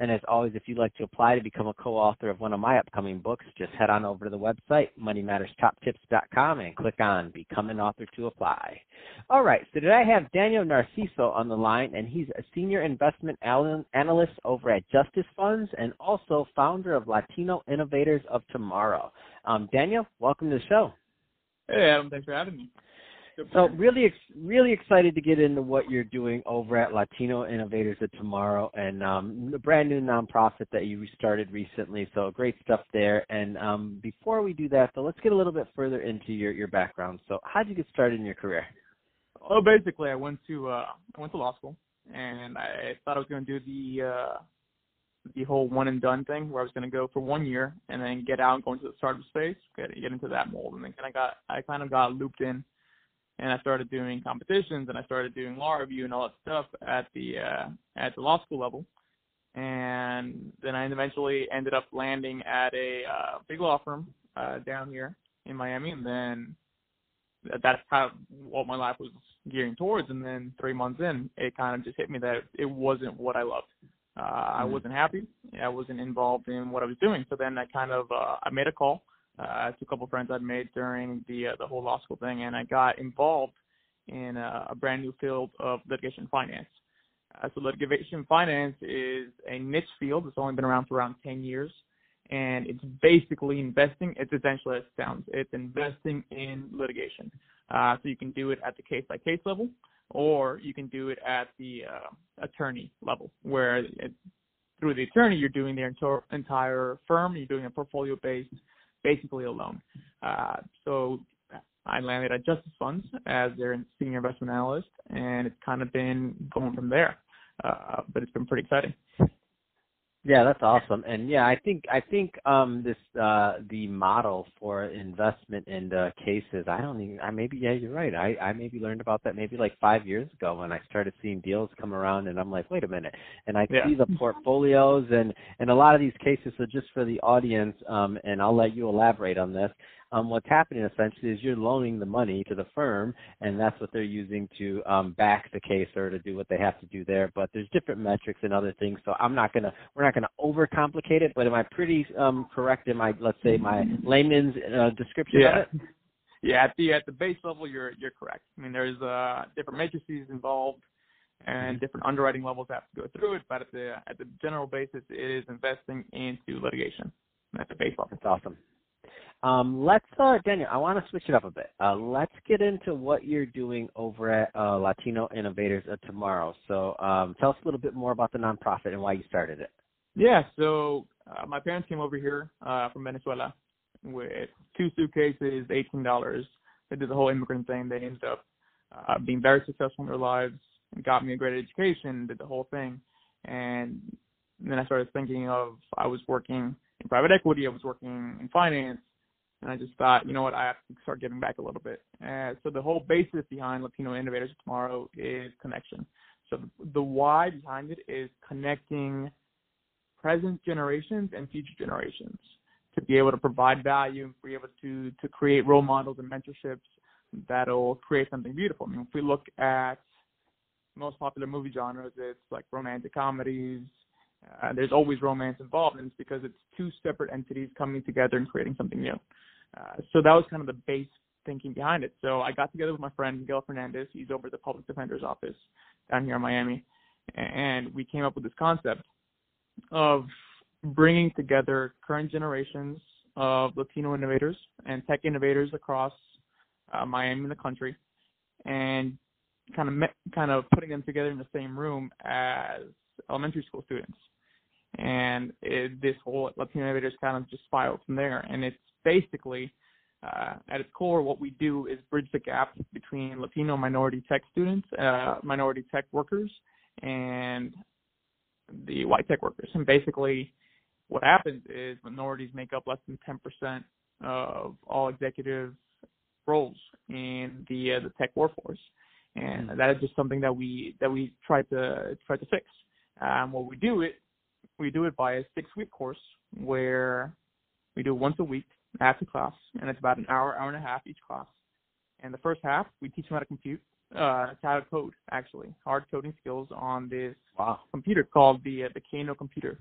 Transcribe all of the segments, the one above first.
And as always, if you'd like to apply to become a co-author of one of my upcoming books, just head on over to the website, moneymatterstoptips.com, and click on Become an Author to apply. All right, so today I have Daniel Narciso on the line, and he's a senior investment analyst over at Justice Funds and also founder of Latino Innovators of Tomorrow. Um, Daniel, welcome to the show. Hey, Adam, thanks for having me. So really, really excited to get into what you're doing over at Latino Innovators of Tomorrow, and um, a brand new nonprofit that you started recently. So great stuff there. And um, before we do that, though, let's get a little bit further into your your background. So how did you get started in your career? Well, basically, I went to uh, I went to law school, and I thought I was going to do the uh, the whole one and done thing, where I was going to go for one year and then get out and go into the startup space, get get into that mold, and then kind of got I kind of got looped in and I started doing competitions and I started doing law review and all that stuff at the uh, at the law school level. And then I eventually ended up landing at a uh, big law firm uh, down here in Miami, and then that's kind of what my life was gearing towards. And then three months in, it kind of just hit me that it wasn't what I loved. Uh, mm-hmm. I wasn't happy. I wasn't involved in what I was doing. So then I kind of uh, I made a call uh, to a couple friends I'd made during the uh, the whole law school thing, and I got involved in a, a brand new field of litigation finance. Uh, so litigation finance is a niche field. It's only been around for around 10 years, and it's basically investing. It's essentially it sounds. It's investing in litigation. Uh, so you can do it at the case by case level, or you can do it at the uh, attorney level, where it, through the attorney you're doing the entire firm. You're doing a portfolio based basically alone. Uh, so I landed at Justice Funds as their senior investment analyst, and it's kind of been going from there. Uh, but it's been pretty exciting. Yeah, that's awesome. And yeah, I think I think um this uh the model for investment in uh, cases, I don't even I maybe yeah, you're right. I I maybe learned about that maybe like 5 years ago when I started seeing deals come around and I'm like, "Wait a minute." And I yeah. see the portfolios and and a lot of these cases so just for the audience um and I'll let you elaborate on this um, what's happening essentially is you're loaning the money to the firm, and that's what they're using to um, back the case or to do what they have to do there. But there's different metrics and other things, so I'm not gonna we're not gonna overcomplicate it. But am I pretty um, correct in my let's say my layman's uh, description yeah. of it? Yeah, at the at the base level, you're you're correct. I mean, there's uh, different matrices involved and different underwriting levels have to go through it. But at the at the general basis, it is investing into litigation. At the base level. That's awesome. Um, let's, uh, Daniel, I want to switch it up a bit. Uh, let's get into what you're doing over at uh, Latino Innovators of Tomorrow. So um, tell us a little bit more about the nonprofit and why you started it. Yeah, so uh, my parents came over here uh, from Venezuela with two suitcases, $18. They did the whole immigrant thing. They ended up uh, being very successful in their lives, and got me a great education, did the whole thing. And then I started thinking of I was working in private equity, I was working in finance, and I just thought, you know what, I have to start giving back a little bit. So the whole basis behind Latino Innovators Tomorrow is connection. So the, the why behind it is connecting present generations and future generations to be able to provide value and be able to to create role models and mentorships that'll create something beautiful. I mean, if we look at most popular movie genres, it's like romantic comedies, uh, there's always romance involved, and it's because it's two separate entities coming together and creating something new. Uh, so that was kind of the base thinking behind it. So I got together with my friend Miguel Fernandez. He's over at the public defender's office down here in Miami, and we came up with this concept of bringing together current generations of Latino innovators and tech innovators across uh, Miami and the country, and kind of met, kind of putting them together in the same room as elementary school students and it, this whole Latino Innovators kind of just spiraled from there. And it's basically, uh, at its core, what we do is bridge the gap between Latino minority tech students, uh, minority tech workers, and the white tech workers. And basically, what happens is minorities make up less than 10% of all executive roles in the uh, the tech workforce. and mm-hmm. that is just something that we that we try to try to fix. Um, what we do it we do it by a six week course where we do it once a week after class, and it's about an hour, hour and a half each class. And the first half, we teach them how to compute, uh, how to code, actually, hard coding skills on this wow. computer called the uh, the Kano computer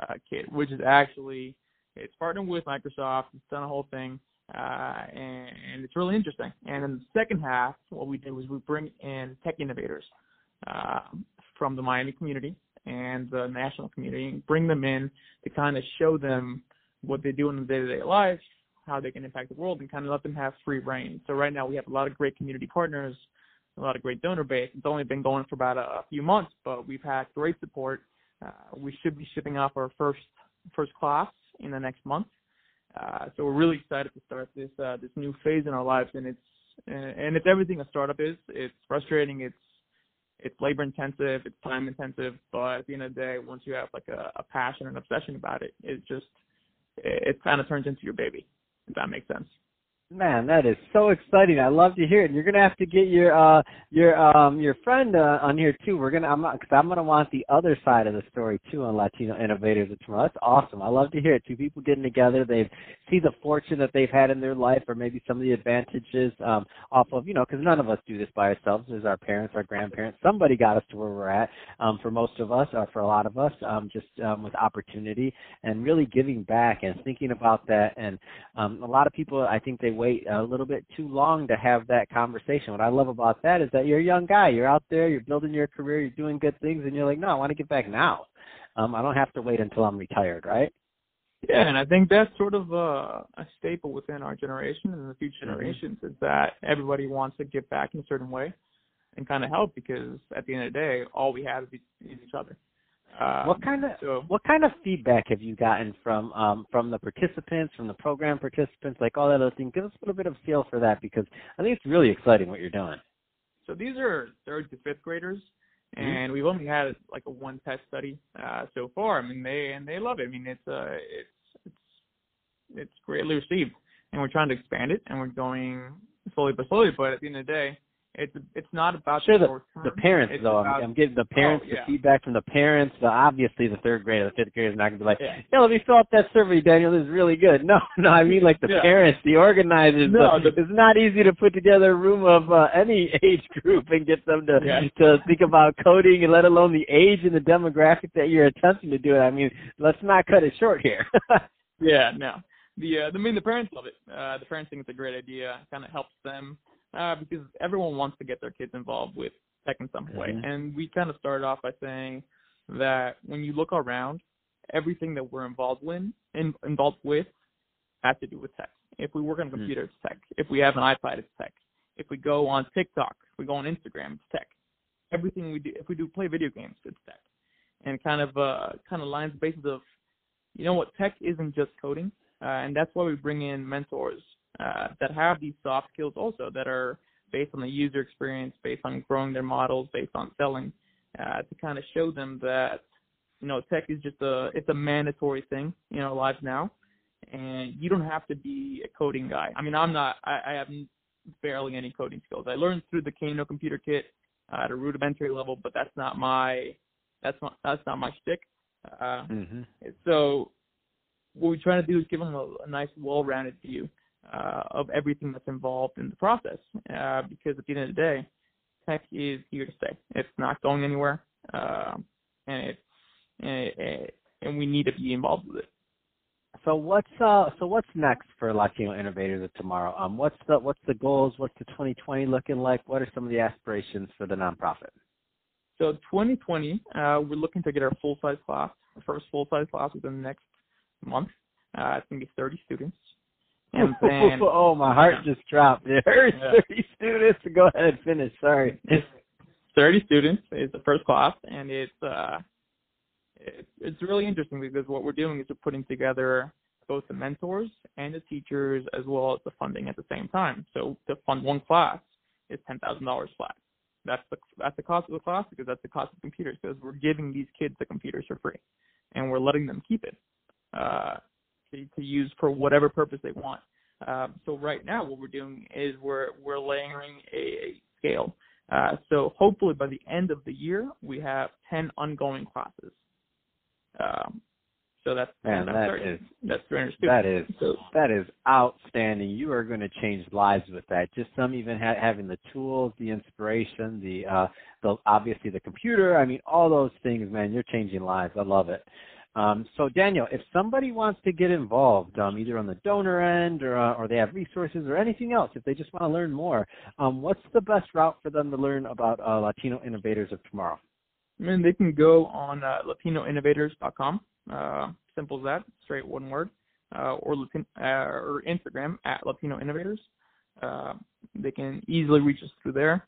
uh, kit, which is actually it's partnered with Microsoft. It's done a whole thing, uh, and, and it's really interesting. And in the second half, what we did was we bring in tech innovators uh, from the Miami community and the national community, and bring them in to kind of show them what they do in their day-to-day lives, how they can impact the world, and kind of let them have free reign. So right now we have a lot of great community partners, a lot of great donor base. It's only been going for about a, few months, but we've had great support. Uh, we should be shipping off our first first class in the next month. Uh, so we're really excited to start this uh, this new phase in our lives, and it's and it's everything a startup is. It's frustrating. It's it's labor intensive. It's time intensive. But at the end of the day, once you have like a, a passion and obsession about it, it just it, it kind of turns into your baby. If that makes sense. Man, that is so exciting! I love to hear it. You're gonna have to get your uh your um your friend uh, on here too. We're gonna I'm because I'm gonna want the other side of the story too on Latino Innovators of Tomorrow. That's awesome. I love to hear it. Two people getting together. They see the fortune that they've had in their life, or maybe some of the advantages um off of you know because none of us do this by ourselves. There's our parents, our grandparents. Somebody got us to where we're at. Um, for most of us, or for a lot of us, um, just um, with opportunity and really giving back and thinking about that. And um, a lot of people, I think they wait a little bit too long to have that conversation. What I love about that is that you're a young guy. You're out there, you're building your career, you're doing good things, and you're like, no, I want to get back now. Um, I don't have to wait until I'm retired, right? Yeah, and I think that's sort of a, a staple within our generation and the future mm-hmm. generations mm-hmm. is that everybody wants to give back in a certain way and kind of help because at the end of the day, all we have is each other. Um, what kind of so, what kind of feedback have you gotten from um, from the participants, from the program participants, like all that other thing? Give us a little bit of feel for that because I think it's really exciting what you're doing. So these are third to fifth graders, mm-hmm. and we've only had like a one test study uh, so far. I mean, they and they love it. I mean, it's uh, it's it's it's greatly received, and we're trying to expand it, and we're going slowly but slowly. But at the end of the day, it's it's not about sure the, the, the parents it's though. About, I'm getting the parents, oh, yeah. the feedback from the parents. The, obviously, the third grade or the fifth grade is not gonna be like, yeah. yeah, let me fill out that survey, Daniel. This is really good. No, no, I mean like the yeah. parents, the organizers. No, the, it's not easy to put together a room of uh, any age group and get them to yeah. to think about coding, and let alone the age and the demographic that you're attempting to do it. I mean, let's not cut it short here. yeah, no. The uh, I mean the parents love it. Uh, the parents think it's a great idea. It Kind of helps them uh, because everyone wants to get their kids involved with tech in some way. Mm-hmm. And we kind of started off by saying that when you look around, everything that we're involved in, in involved with has to do with tech. If we work on a mm-hmm. it's tech. If we have an iPad, it's tech. If we go on TikTok, if we go on Instagram, it's tech. Everything we do, if we do play video games, it's tech. And kind of uh, kind of lines the basis of, you know what, tech isn't just coding, uh, and that's why we bring in mentors uh, that have these soft skills also that are based on the user experience, based on growing their models, based on selling, uh, to kind of show them that you know tech is just a it's a mandatory thing in our lives now, and you don't have to be a coding guy. I mean, I'm not. I, I have barely any coding skills. I learned through the Kano computer kit uh, at a rudimentary level, but that's not my that's not that's not my shtick. Uh, mm-hmm. So what we're trying to do is give them a, a nice, well-rounded view uh, of everything that's involved in the process. Uh, because at the end of the day, tech is here to stay. It's not going anywhere, uh, and it's and, it, and we need to be involved with it. So what's uh so what's next for Latino Innovators of Tomorrow? Um, what's the what's the goals? What's the 2020 looking like? What are some of the aspirations for the nonprofit? So 2020, uh, we're looking to get our full size class, our first full size class within the next month. Uh, it's gonna be 30 students. And then, oh, my heart yeah. just dropped. There's yeah. 30 students. To go ahead and finish. Sorry. It's 30 students. It's the first class, and it's uh, it's it's really interesting because what we're doing is we're putting together both the mentors and the teachers as well as the funding at the same time. So to fund one class is ten thousand dollars flat. That's the that's the cost of the class because that's the cost of computers because we're giving these kids the computers for free, and we're letting them keep it. Uh, to, to use for whatever purpose they want. Um, so right now, what we're doing is we're we're layering a, a scale Uh, so hopefully by the end of the year, we have 10 ongoing classes. Um, so that's man, that's that 30. is that's 300 that is So that is outstanding. You are going to change lives with that. Just some even ha- having the tools, the inspiration, the uh, the obviously the computer. I mean, all those things, man. You're changing lives. I love it. Um, so Daniel, if somebody wants to get involved, um, either on the donor end or uh, or they have resources or anything else, if they just want to learn more, um, what's the best route for them to learn about uh, Latino Innovators of Tomorrow? I mean, they can go on uh, LatinoInnovators.com. Uh, simple as that, straight one word. Uh, or Latin, uh, or Instagram at Latino Innovators. Uh, they can easily reach us through there.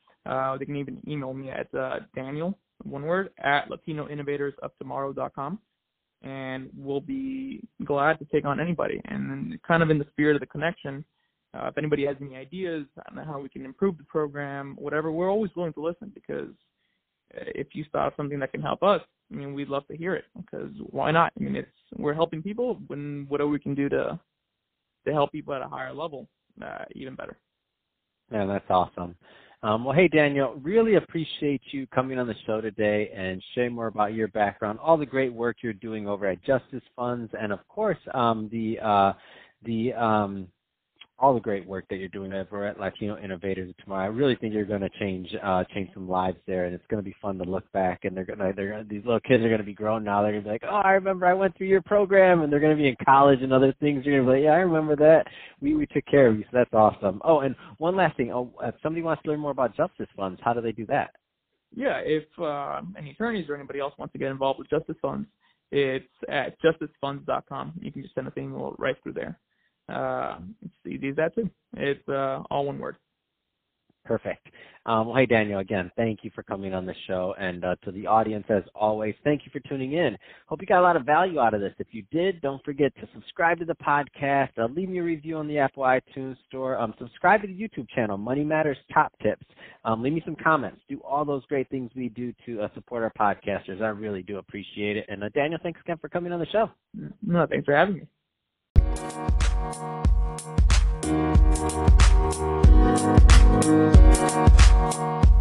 They can even email me at Daniel, one word, at LatinoInnovatorsofTomorrow.com. And we'll be glad to take on anybody. And kind of in the spirit of the connection, uh, if anybody has any ideas on how we can improve the program, whatever, we're always willing to listen because if you start something that can help us, I mean, we'd love to hear it because why not? I mean, it's we're helping people. When whatever we can do to to help people at a higher level, uh, even better. Yeah, that's awesome. Um, well, hey Daniel, really appreciate you coming on the show today and sharing more about your background, all the great work you're doing over at Justice Funds, and of course um, the uh, the um, all the great work that you're doing over at Latino Innovators tomorrow. I really think you're going to change uh, change some lives there, and it's going to be fun to look back. And they're going to they're gonna, these little kids are going to be grown now. They're going to be like, oh, I remember I went through your program, and they're going to be in college and other things. You're going to be like, yeah, I remember that. We we took care of you, so that's awesome. Oh, and one last thing. Oh, if somebody wants to learn more about justice funds, how do they do that? Yeah, if uh, any attorneys or anybody else wants to get involved with justice funds, it's at justicefunds.com. You can just send a thing right through there. Uh, it's easy as that too. It's uh, all one word. Perfect. Um, well, hey, Daniel, again, thank you for coming on the show. And uh, to the audience, as always, thank you for tuning in. Hope you got a lot of value out of this. If you did, don't forget to subscribe to the podcast, uh, leave me a review on the Apple iTunes Store, um, subscribe to the YouTube channel, Money Matters Top Tips. Um, leave me some comments. Do all those great things we do to uh, support our podcasters. I really do appreciate it. And uh, Daniel, thanks again for coming on the show. No, thanks for having me. Thank you.